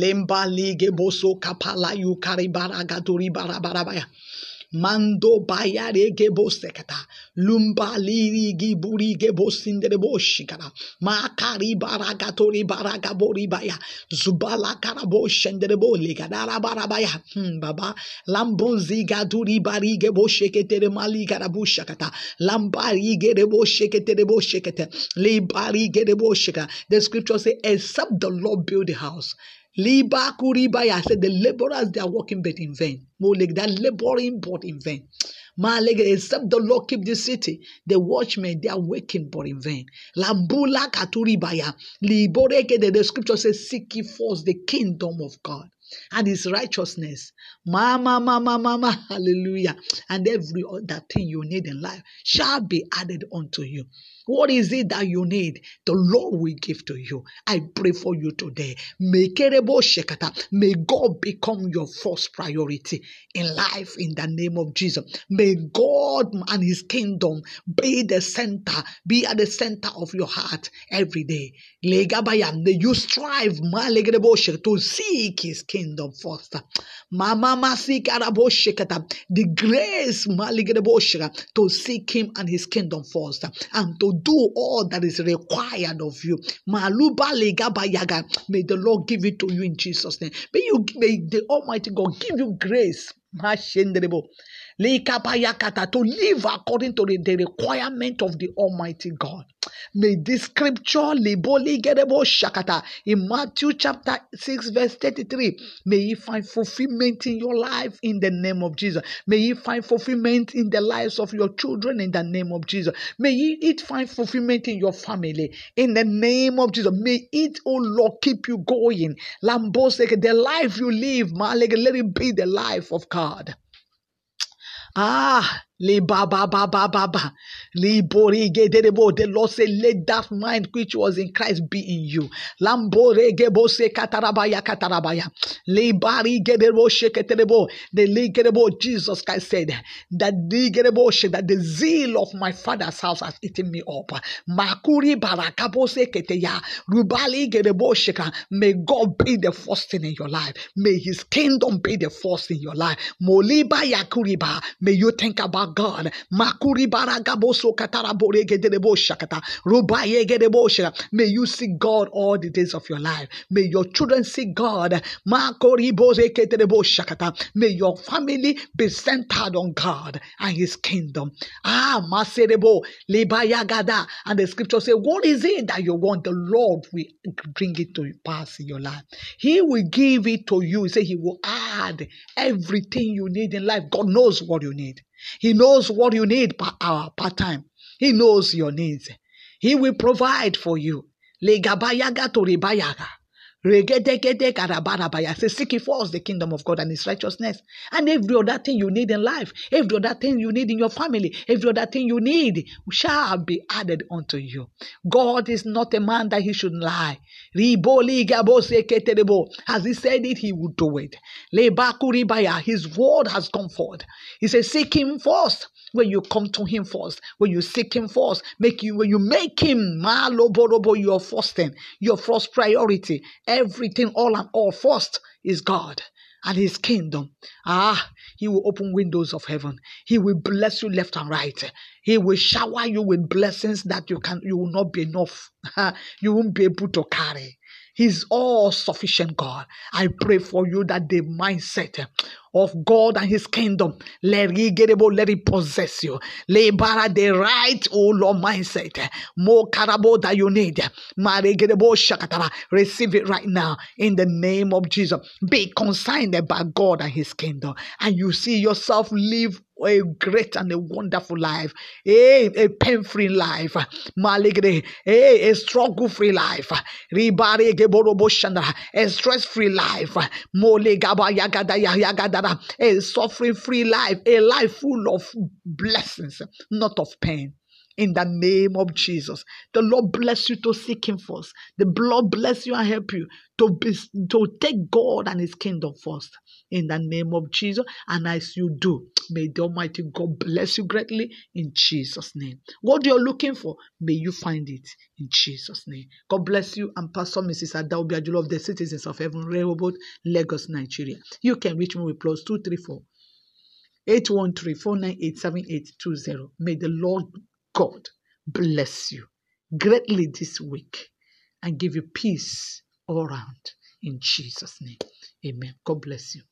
Lemba lige boso kapala yu karibara gaturi barabarabaya. Mando bayare gebo sekata. Lumba liri giburi gebo sindere bo shikara. Makari baragatori baragabori baya. Zubala karabo shendere bo ligadara barabaya. Hmm, baba. Lambo zigaduri bari gebo sheketere mali garabu shakata. Lambari gerebo sheketere bo shekete. Libari gerebo shekata. The scripture say, except the Lord build the house. Liba kuribaya said the laborers they are working but in vain. Moleg they are laboring but in vain. Maleg except the Lord keep the city, the watchmen they are working but in vain. Lambula katuribaya. Liboreke the scripture says seek ye first the kingdom of God and his righteousness. Mama, mama, mama, hallelujah. And every other thing you need in life shall be added unto you. What is it that you need? The Lord will give to you. I pray for you today. May God become your first priority in life in the name of Jesus. May God and his kingdom be the center, be at the center of your heart every day. You strive to seek his kingdom first. The grace to seek him and his kingdom first and to do all that is required of you. Maluba. May the Lord give it to you in Jesus' name. May you may the Almighty God give you grace. To live according to the requirement of the Almighty God. May this scripture liboli gerebo shakata in Matthew chapter 6, verse 33. May you find fulfillment in your life in the name of Jesus. May you find fulfillment in the lives of your children in the name of Jesus. May it find fulfillment in your family in the name of Jesus. May it, oh Lord, keep you going. Lambosek, the life you live, Malek, let it be the life of God. Ah, Li ba ba ba ba ba ba. Li bori de de bo. The Lord said, Let that mind which was in Christ be in you. Lambore ge bo se katarabaya katarabaya. Li bari ge de bo she keterebo. The li ge de bo. Jesus Christ said that the ge de bo she that the zeal of my father's house has eaten me up. Makuri barakabo se keteya. Rubali ge de bo sheka. May God be the first thing in your life. May His kingdom be the first in your life. Moliba yakuriba. May you think about God. Makuri baragaboso. Rubaye. May you see God all the days of your life. May your children see God. May your family be centered on God and His kingdom. Ah, maserebo libayagada. And the scripture says, what is it that you want? The Lord will bring it to pass in your life. He will give it to you. He say He will add everything you need in life. God knows what you need. He knows what you need per hour, part time. He knows your needs. He will provide for you. Legabayaga to ribayaga. Say, seek ye first the kingdom of God and his righteousness. And every other thing you need in life, every other thing you need in your family, every other thing you need shall be added unto you. God is not a man that he should lie. As he said it, he would do it. His word has come forth. He says, seek him first when you come to him first, when you seek him first, make you when you make him your first thing, your first priority, everything all and all first is God and his kingdom. Ah, he will open windows of heaven. He will bless you left and right. He will shower you with blessings that you can you will not be enough. you won't be able to carry. He's all sufficient God. I pray for you that the mindset of God and His kingdom, let it, let it possess you. Lebara the right, oh Lord, mindset. More carabo that you need. Receive it right now in the name of Jesus. Be consigned by God and His kingdom, and you see yourself live a great and a wonderful life, a, a pain-free life, maligre, eh, a, a struggle-free life, a stress-free life, Mole gaba yagada yahadara. a suffering-free life, a life full of blessings, not of pain. In the name of Jesus. The Lord bless you to seek Him first. The Lord bless you and help you to be to take God and His kingdom first in the name of Jesus. And as you do, may the Almighty God bless you greatly in Jesus' name. What you're looking for, may you find it in Jesus' name. God bless you. And Pastor Mrs. Adaobi Ajulo of the Citizens of Heaven, Rehoboth, Lagos, Nigeria. You can reach me with plus 234 813 May the Lord God bless you greatly this week and give you peace all around in Jesus' name. Amen. God bless you.